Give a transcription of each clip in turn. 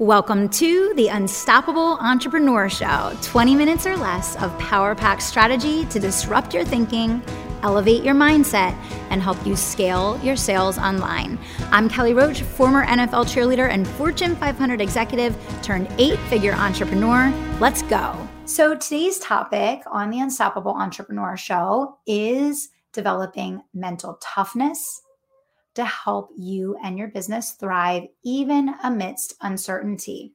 Welcome to the Unstoppable Entrepreneur Show 20 minutes or less of power pack strategy to disrupt your thinking, elevate your mindset, and help you scale your sales online. I'm Kelly Roach, former NFL cheerleader and Fortune 500 executive turned eight figure entrepreneur. Let's go. So, today's topic on the Unstoppable Entrepreneur Show is developing mental toughness to help you and your business thrive even amidst uncertainty.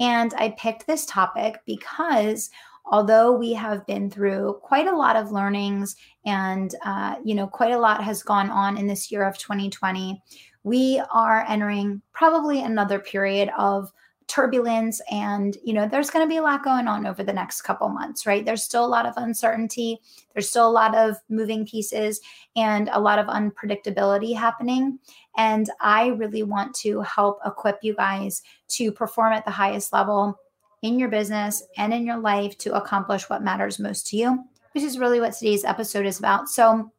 And I picked this topic because although we have been through quite a lot of learnings and uh, you know quite a lot has gone on in this year of 2020 we are entering probably another period of turbulence and you know there's going to be a lot going on over the next couple months right? There's still a lot of uncertainty. There's still a lot of moving pieces and a lot of unpredictability happening. And i really want to help equip you guys to perform at the highest level in your business and in your life to accomplish what matters most to you which is really what today's episode is about. So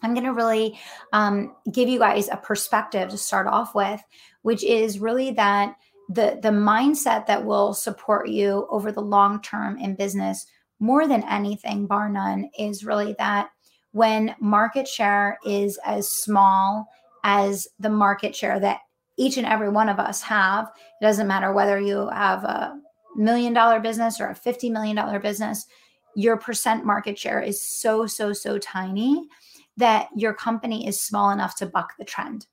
I'm going to really um, give you guys a perspective to start off with, which is really that the the mindset that will support you over the long term in business more than anything bar none is really that when market share is as small as the market share that each and every one of us have it doesn't matter whether you have a million dollar business or a 50 million dollar business your percent market share is so so so tiny that your company is small enough to buck the trend.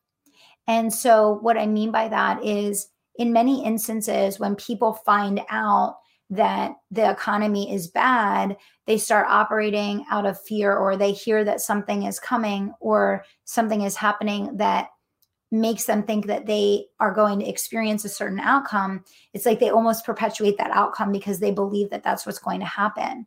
And so what i mean by that is in many instances, when people find out that the economy is bad, they start operating out of fear, or they hear that something is coming or something is happening that makes them think that they are going to experience a certain outcome. It's like they almost perpetuate that outcome because they believe that that's what's going to happen.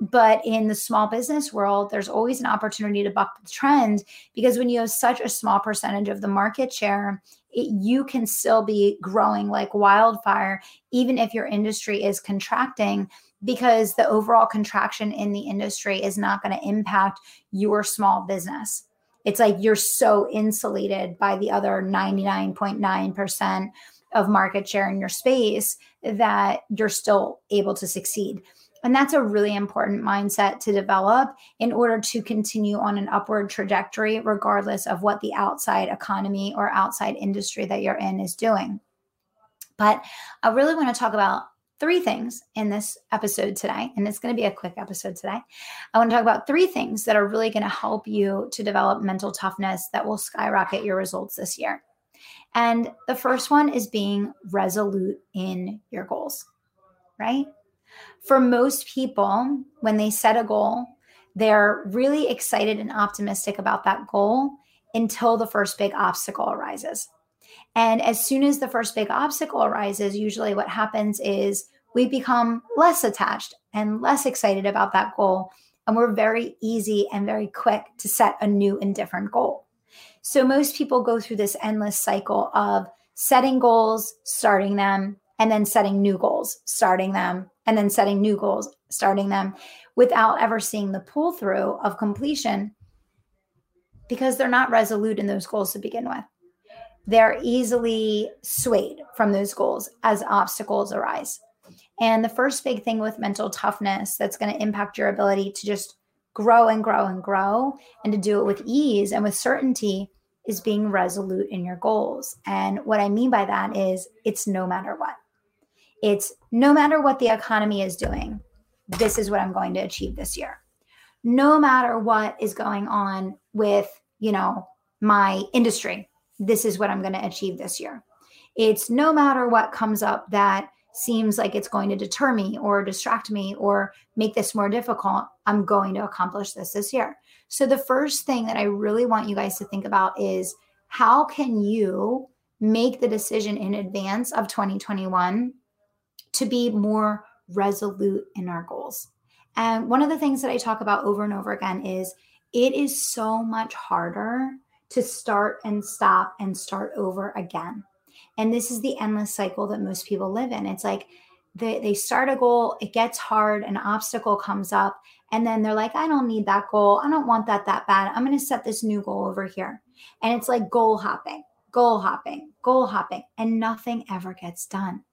But in the small business world, there's always an opportunity to buck the trend because when you have such a small percentage of the market share, it, you can still be growing like wildfire, even if your industry is contracting, because the overall contraction in the industry is not going to impact your small business. It's like you're so insulated by the other 99.9% of market share in your space that you're still able to succeed. And that's a really important mindset to develop in order to continue on an upward trajectory, regardless of what the outside economy or outside industry that you're in is doing. But I really want to talk about three things in this episode today, and it's going to be a quick episode today. I want to talk about three things that are really going to help you to develop mental toughness that will skyrocket your results this year. And the first one is being resolute in your goals, right? For most people, when they set a goal, they're really excited and optimistic about that goal until the first big obstacle arises. And as soon as the first big obstacle arises, usually what happens is we become less attached and less excited about that goal. And we're very easy and very quick to set a new and different goal. So most people go through this endless cycle of setting goals, starting them, and then setting new goals, starting them, and then setting new goals, starting them without ever seeing the pull through of completion because they're not resolute in those goals to begin with. They're easily swayed from those goals as obstacles arise. And the first big thing with mental toughness that's going to impact your ability to just grow and grow and grow and to do it with ease and with certainty is being resolute in your goals. And what I mean by that is it's no matter what. It's no matter what the economy is doing, this is what I'm going to achieve this year. No matter what is going on with, you know, my industry, this is what I'm going to achieve this year. It's no matter what comes up that seems like it's going to deter me or distract me or make this more difficult, I'm going to accomplish this this year. So, the first thing that I really want you guys to think about is how can you make the decision in advance of 2021 to be more resolute in our goals. And one of the things that I talk about over and over again is it is so much harder to start and stop and start over again. And this is the endless cycle that most people live in. It's like they, they start a goal, it gets hard, an obstacle comes up, and then they're like, I don't need that goal. I don't want that that bad. I'm going to set this new goal over here. And it's like goal hopping goal hopping, goal hopping, and nothing ever gets done.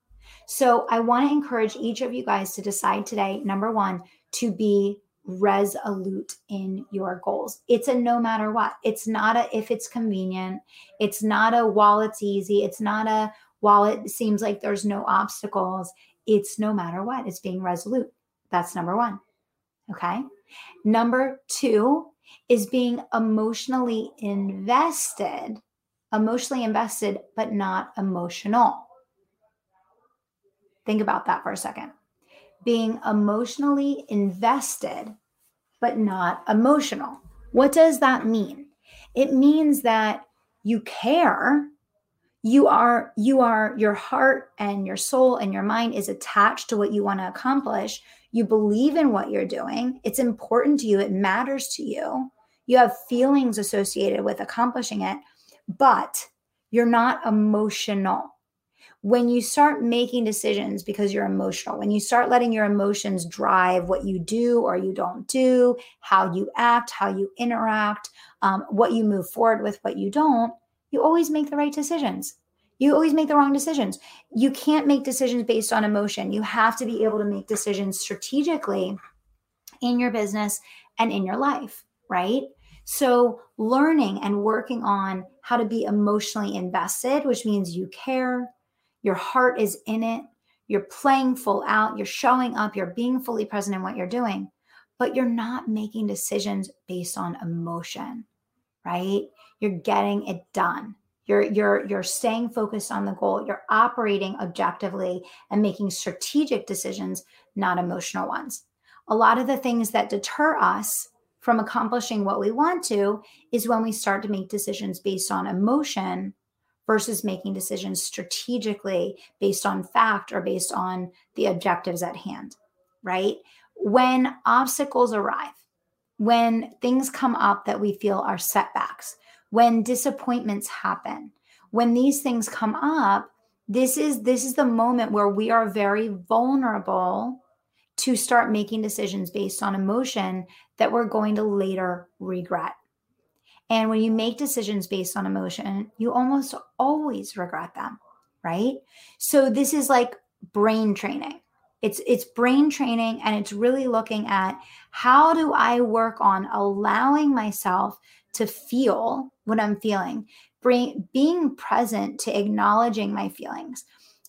So I want to encourage each of you guys to decide today, number one, to be resolute in your goals. It's a no matter what. It's not a if it's convenient. It's not a while it's easy. It's not a while it seems like there's no obstacles. It's no matter what. It's being resolute. That's number one. Okay. Number two is being emotionally invested, emotionally invested, but not emotional. Think about that for a second. Being emotionally invested, but not emotional. What does that mean? It means that you care. You are you are your heart and your soul and your mind is attached to what you want to accomplish. You believe in what you're doing. It's important to you. It matters to you. You have feelings associated with accomplishing it but you're not emotional when you start making decisions because you're emotional, when you start letting your emotions drive what you do or you don't do, how you act, how you interact, um, what you move forward with, what you don't, you always make the right decisions. You always make the wrong decisions. You can't make decisions based on emotion. You have to be able to make decisions strategically in your business and in your life, right? So, learning and working on how to be emotionally invested, which means you care, your heart is in it, you're playing full out, you're showing up, you're being fully present in what you're doing, but you're not making decisions based on emotion, right? You're getting it done. You're you're you're staying focused on the goal. You're operating objectively and making strategic decisions, not emotional ones. A lot of the things that deter us from accomplishing what we want to is when we start to make decisions based on emotion versus making decisions strategically based on fact or based on the objectives at hand, right? When obstacles arrive, when things come up that we feel are setbacks, when disappointments happen, when these things come up, this is this is the moment where we are very vulnerable to start making decisions based on emotion that we're going to later regret and when you make decisions based on emotion, you almost always regret them, right? So this is like brain training. It's it's brain training and it's really looking at how do I work on allowing myself to feel what I'm feeling, Brain, being present to acknowledging my feelings,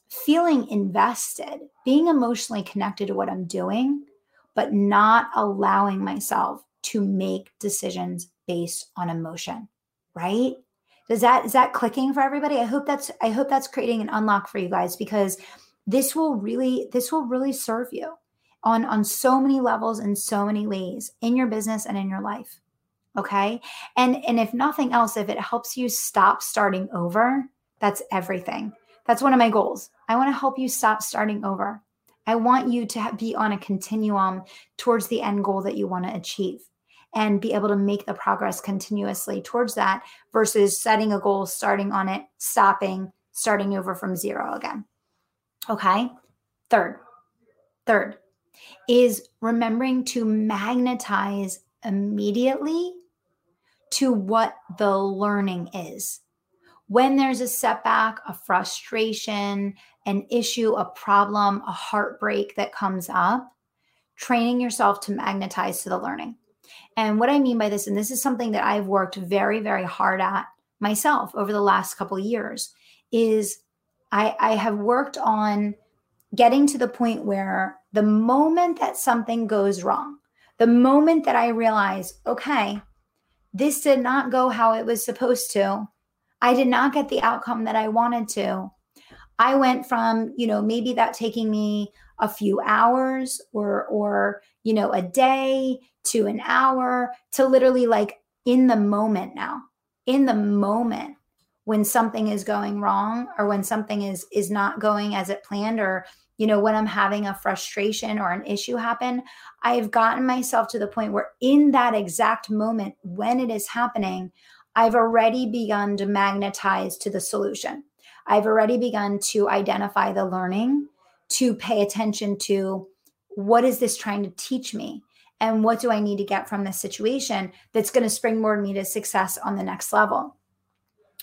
feeling invested, being emotionally connected to what I'm doing, but not allowing myself to make decisions based on emotion, right? Does that is that clicking for everybody? I hope that's I hope that's creating an unlock for you guys because this will really this will really serve you on on so many levels and so many ways in your business and in your life. Okay? And and if nothing else if it helps you stop starting over, that's everything. That's one of my goals. I want to help you stop starting over. I want you to be on a continuum towards the end goal that you want to achieve and be able to make the progress continuously towards that versus setting a goal, starting on it, stopping, starting over from zero again. Okay. Third, third is remembering to magnetize immediately to what the learning is. When there's a setback, a frustration, an issue, a problem, a heartbreak that comes up, training yourself to magnetize to the learning. And what I mean by this, and this is something that I've worked very, very hard at myself over the last couple years, is I, I have worked on getting to the point where the moment that something goes wrong, the moment that I realize, okay, this did not go how it was supposed to, I did not get the outcome that I wanted to. I went from, you know, maybe that taking me a few hours or or you know a day to an hour to literally like in the moment now. In the moment when something is going wrong or when something is is not going as it planned or you know when i'm having a frustration or an issue happen i've gotten myself to the point where in that exact moment when it is happening i've already begun to magnetize to the solution. I've already begun to identify the learning to pay attention to what is this trying to teach me and what do I need to get from this situation that's going to springboard me to success on the next level.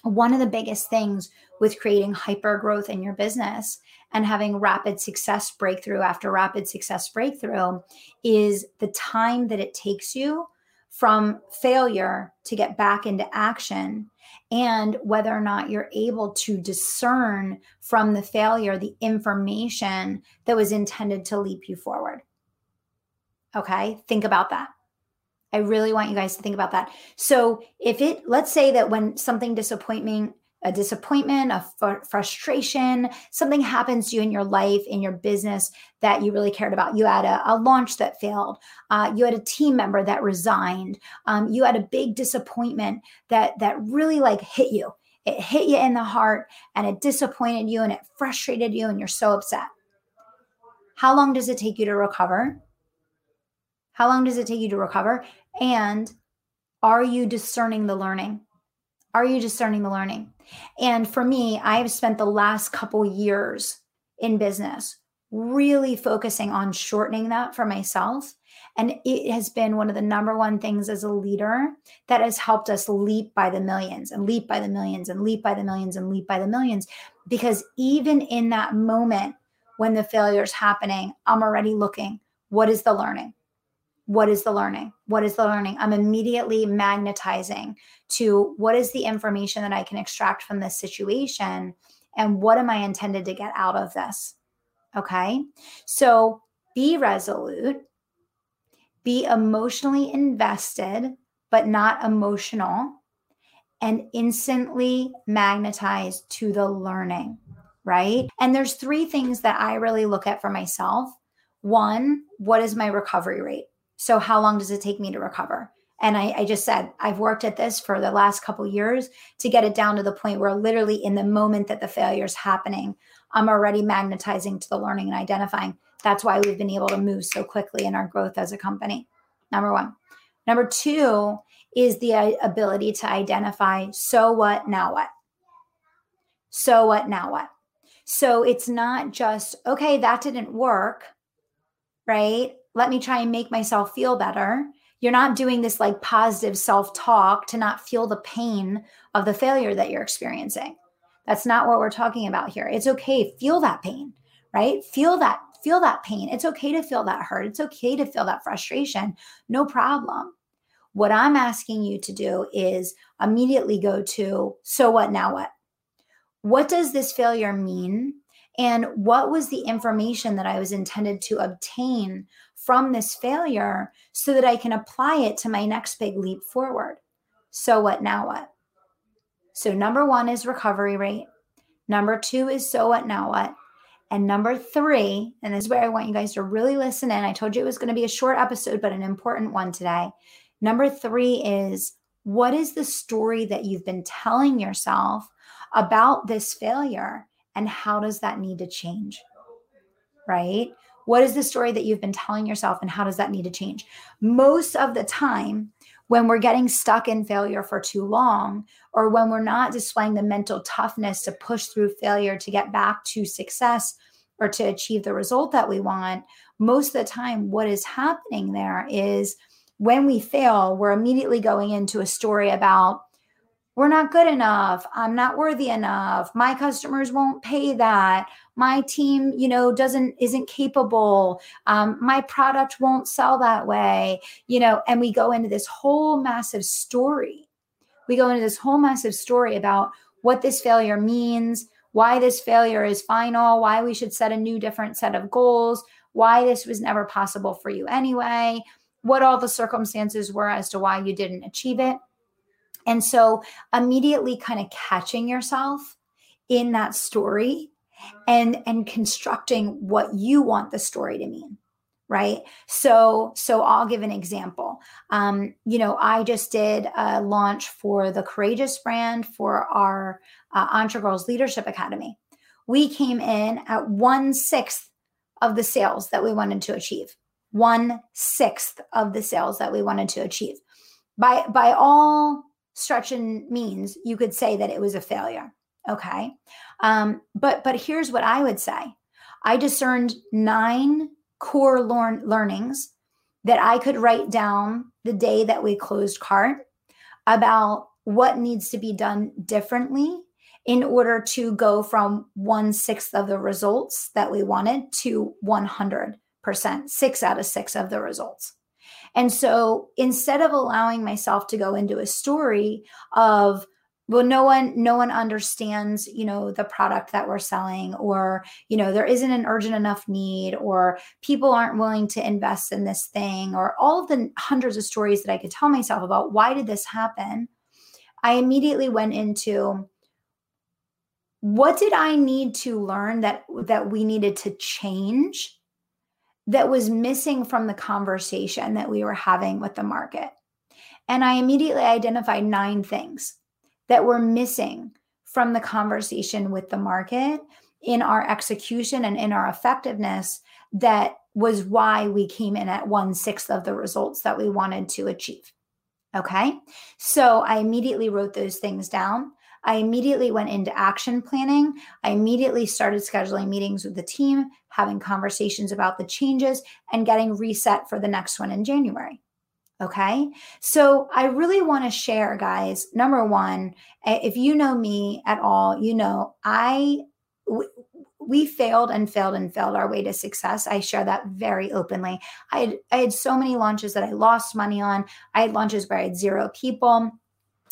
one of the biggest things with creating hyper growth in your business and having rapid success breakthrough after rapid success breakthrough is the time that it takes you from failure to get back into action and whether or not you're able to discern from the failure the information that was intended to leap you forward. Okay, think about that. I really want you guys to think about that. So, if it, let's say that when something disappointing, a disappointment, a fr- frustration, something happens to you in your life, in your business that you really cared about. You had a, a launch that failed. Uh, you had a team member that resigned. Um, you had a big disappointment that that really like hit you. It hit you in the heart, and it disappointed you, and it frustrated you, and you're so upset. How long does it take you to recover? How long does it take you to recover? And are you discerning the learning? Are you discerning the learning? And for me, I've spent the last couple years in business really focusing on shortening that for myself. And it has been one of the number one things as a leader that has helped us leap by the millions and leap by the millions and leap by the millions and leap by the millions. Because even in that moment when the failure is happening, I'm already looking what is the learning? What is the learning? What is the learning? I'm immediately magnetizing to what is the information that I can extract from this situation and what am I intended to get out of this? Okay. So be resolute, be emotionally invested, but not emotional, and instantly magnetize to the learning. Right. And there's three things that I really look at for myself. One, what is my recovery rate? So how long does it take me to recover? And I, I just said, I've worked at this for the last couple years to get it down to the point where literally in the moment that the failure is happening, I'm already magnetizing to the learning and identifying. That's why we've been able to move so quickly in our growth as a company. Number one. Number two is the uh, ability to identify so what, now what? So what, now what? So it's not just, okay, that didn't work, right? Let me try and make myself feel better. You're not doing this like positive self talk to not feel the pain of the failure that you're experiencing. That's not what we're talking about here. It's okay, feel that pain, right? Feel that feel that pain. It's okay to feel that hurt. It's okay to feel that frustration. No problem. What I'm asking you to do is immediately go to so what now what? What does this failure mean? And what was the information that I was intended to obtain from this failure so that I can apply it to my next big leap forward. So, what now what? So, number one is recovery rate. Number two is so what now what? And number three, and this is where I want you guys to really listen in. I told you it was going to be a short episode, but an important one today. Number three is what is the story that you've been telling yourself about this failure? And how does that need to change? Right? What is the story that you've been telling yourself and how does that need to change? Most of the time, when we're getting stuck in failure for too long, or when we're not displaying the mental toughness to push through failure to get back to success or to achieve the result that we want, most of the time, what is happening there is when we fail, we're immediately going into a story about we're not good enough. I'm not worthy enough. My customers won't pay that. My team you know doesn't isn't capable. Um, my product won't sell that way you know and we go into this whole massive story. We go into this whole massive story about what this failure means why this failure is final why we should set a new different set of goals why this was never possible for you anyway what all the circumstances were as to why you didn't achieve it and so immediately kind of catching yourself in that story and and constructing what you want the story to mean right? So so i'll give an example. Um you know i just did a launch for the courageous brand for our uh, entre girls leadership academy. We came in at one sixth of the sales that we wanted to achieve. One sixth of the sales that we wanted to achieve. By by all stretch and means, you could say that it was a failure. Okay. Um, but but here's what I would say. I discerned nine core learn, learnings that I could write down the day that we closed cart about what needs to be done differently in order to go from one sixth of the results that we wanted to 100%, six out of six of the results. And so instead of allowing myself to go into a story of, well no one no one understands you know the product that we're selling or you know there isn't an urgent enough need or people aren't willing to invest in this thing or all of the hundreds of stories that i could tell myself about why did this happen i immediately went into what did i need to learn that that we needed to change that was missing from the conversation that we were having with the market. And i immediately identified nine things that were missing from the conversation with the market in our execution and in our effectiveness that was why we came in at one sixth of the results that we wanted to achieve. Okay? So i immediately wrote those things down I immediately went into action planning. I immediately started scheduling meetings with the team, having conversations about the changes, and getting reset for the next one in January. Okay. So I really want to share, guys. Number one, if you know me at all, you know I. we failed and failed and failed our way to success. I share that very openly. I had, I had so many launches that I lost money on. I had launches where I had zero people.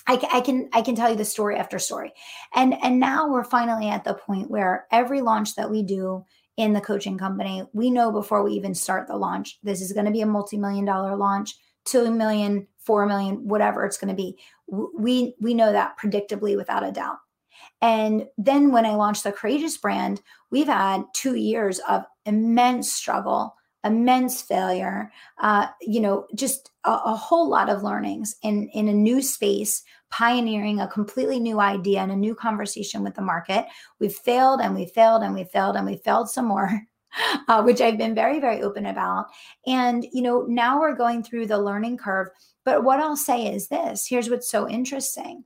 I, I, can I can tell you the story after story, and and now we're finally at the point where every launch that we do in the coaching company, we know before we even start the launch, this is going to be a multi million dollar launch, two million, four million, whatever it's going to be. We we know that predictably without a doubt. And then when I launched the Courageous brand, we've had two years of immense struggle immense failure, uh, you know, just a, a, whole lot of learnings in in a new space, pioneering a completely new idea and a new conversation with the market. We've failed and we failed and we failed and we failed some more. Uh, which I've been very, very open about. And, you know, now we're going through the learning curve. But what I'll say is this here's what's so interesting.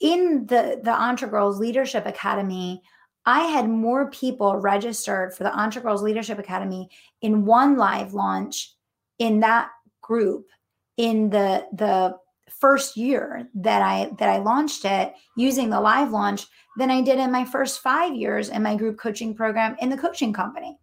In the, the Entre Girls Leadership Academy, I had more people registered for the Entre Girls Leadership Academy in one live launch in that group in the the first year that I that I launched it using the live launch than I did in my first 5 years in my group coaching program in the coaching company.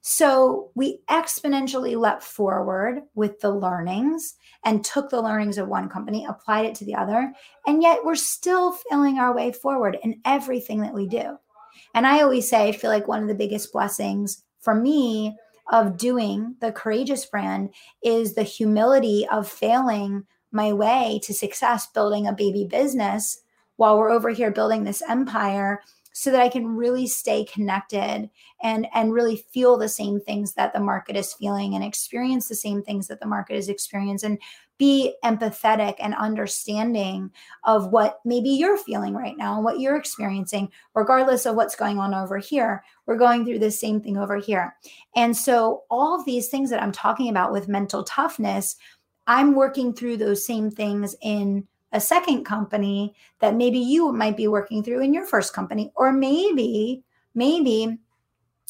So we exponentially leapt forward with the learnings and took the learnings of one company, applied it to the other, and yet we're still feeling our way forward in everything that we do. And I always say, I feel like one of the biggest blessings for me of doing the courageous brand is the humility of failing my way to success building a baby business while we're over here building this empire so that I can really stay connected and and really feel the same things that the market is feeling and experience the same things that the market is experiencing. And be empathetic and understanding of what maybe you're feeling right now and what you're experiencing regardless of what's going on over here. We're going through the same thing over here. And so all of these things that I'm talking about with mental toughness I'm working through those same things in a second company that maybe you might be working through in your first company or maybe maybe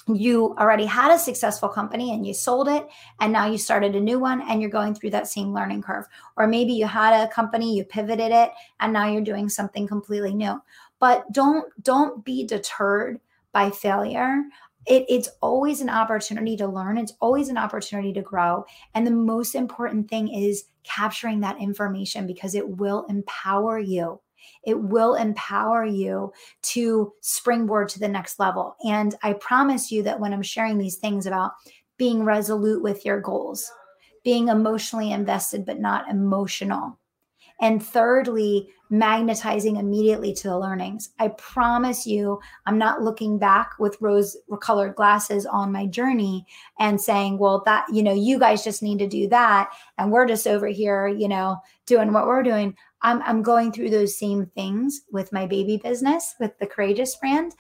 you already had a successful company and you sold it and now you started a new one and you're going through that same learning curve. Or maybe you had a company you pivoted it and now you're doing something completely new. But don't don't be deterred by failure. It, it's always an opportunity to learn. It's always an opportunity to grow. And the most important thing is capturing that information because it will empower you it will empower you to springboard to the next level. And i promise you that when i'm sharing these things about being resolute with your goals being emotionally invested but not emotional and thirdly, magnetizing immediately to the learnings. I promise you, I'm not looking back with rose colored glasses on my journey and saying, well, that, you know, you guys just need to do that. And we're just over here, you know, doing what we're doing. I'm, I'm going through those same things with my baby business, with the Courageous brand.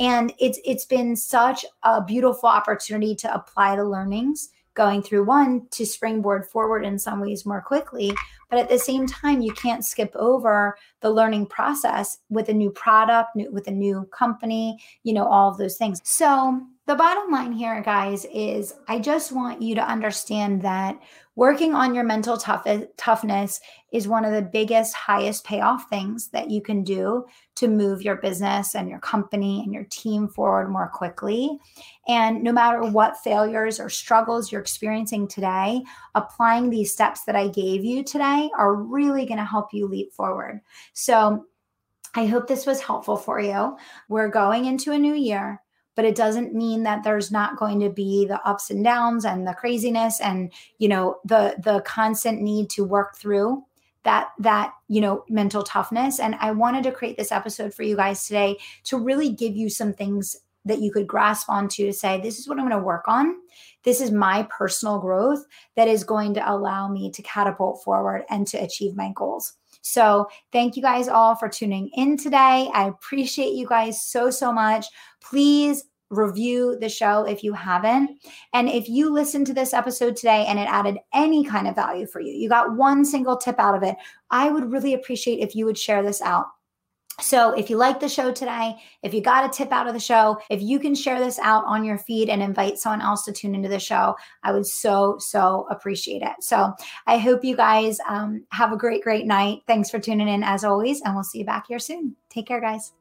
And it's it's been such a beautiful opportunity to apply the learnings going through one to springboard forward in some ways more quickly. But at the same time, you can't skip over the learning process with a new product, new, with a new company, you know, all of those things. So the bottom line here, guys, is I just want you to understand that working on your mental tough- toughness is one of the biggest, highest payoff things that you can do to move your business and your company and your team forward more quickly. And no matter what failures or struggles you're experiencing today, applying these steps that I gave you today are really going to help you leap forward. So, I hope this was helpful for you. We're going into a new year but it doesn't mean that there's not going to be the ups and downs and the craziness and you know the the constant need to work through that that you know mental toughness. And i wanted to create this episode for you guys today to really give you some things that you could grasp onto to say this is what i'm going to work on. This is my personal growth that is going to allow me to catapult forward and to achieve my goals so, thank you guys all for tuning in today. I appreciate you guys so, so much. Please review the show if you haven't. And if you listened to this episode today and it added any kind of value for you, you got one single tip out of it, I would really appreciate if you would share this out. So, if you like the show today, if you got a tip out of the show, if you can share this out on your feed and invite someone else to tune into the show, I would so, so appreciate it. So, I hope you guys um, have a great, great night. Thanks for tuning in as always, and we'll see you back here soon. Take care, guys.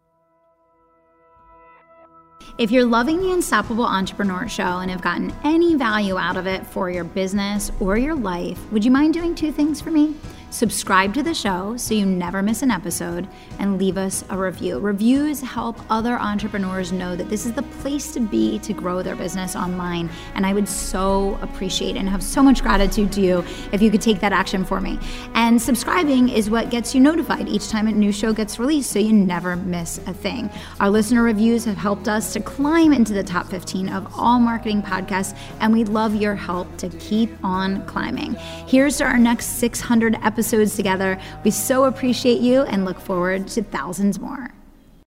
If you're loving the Unstoppable Entrepreneur Show and have gotten any value out of it for your business or your life, would you mind doing two things for me? Subscribe to the show so you never miss an episode and leave us a review. Reviews help other entrepreneurs know that this is the place to be to grow their business online. And I would so appreciate and have so much gratitude to you if you could take that action for me. And subscribing is what gets you notified each time a new show gets released so you never miss a thing. Our listener reviews have helped us to climb into the top 15 of all marketing podcasts, and we'd love your help to keep on climbing. Here's to our next 600 episodes episodes together. We so appreciate you and look forward to thousands more.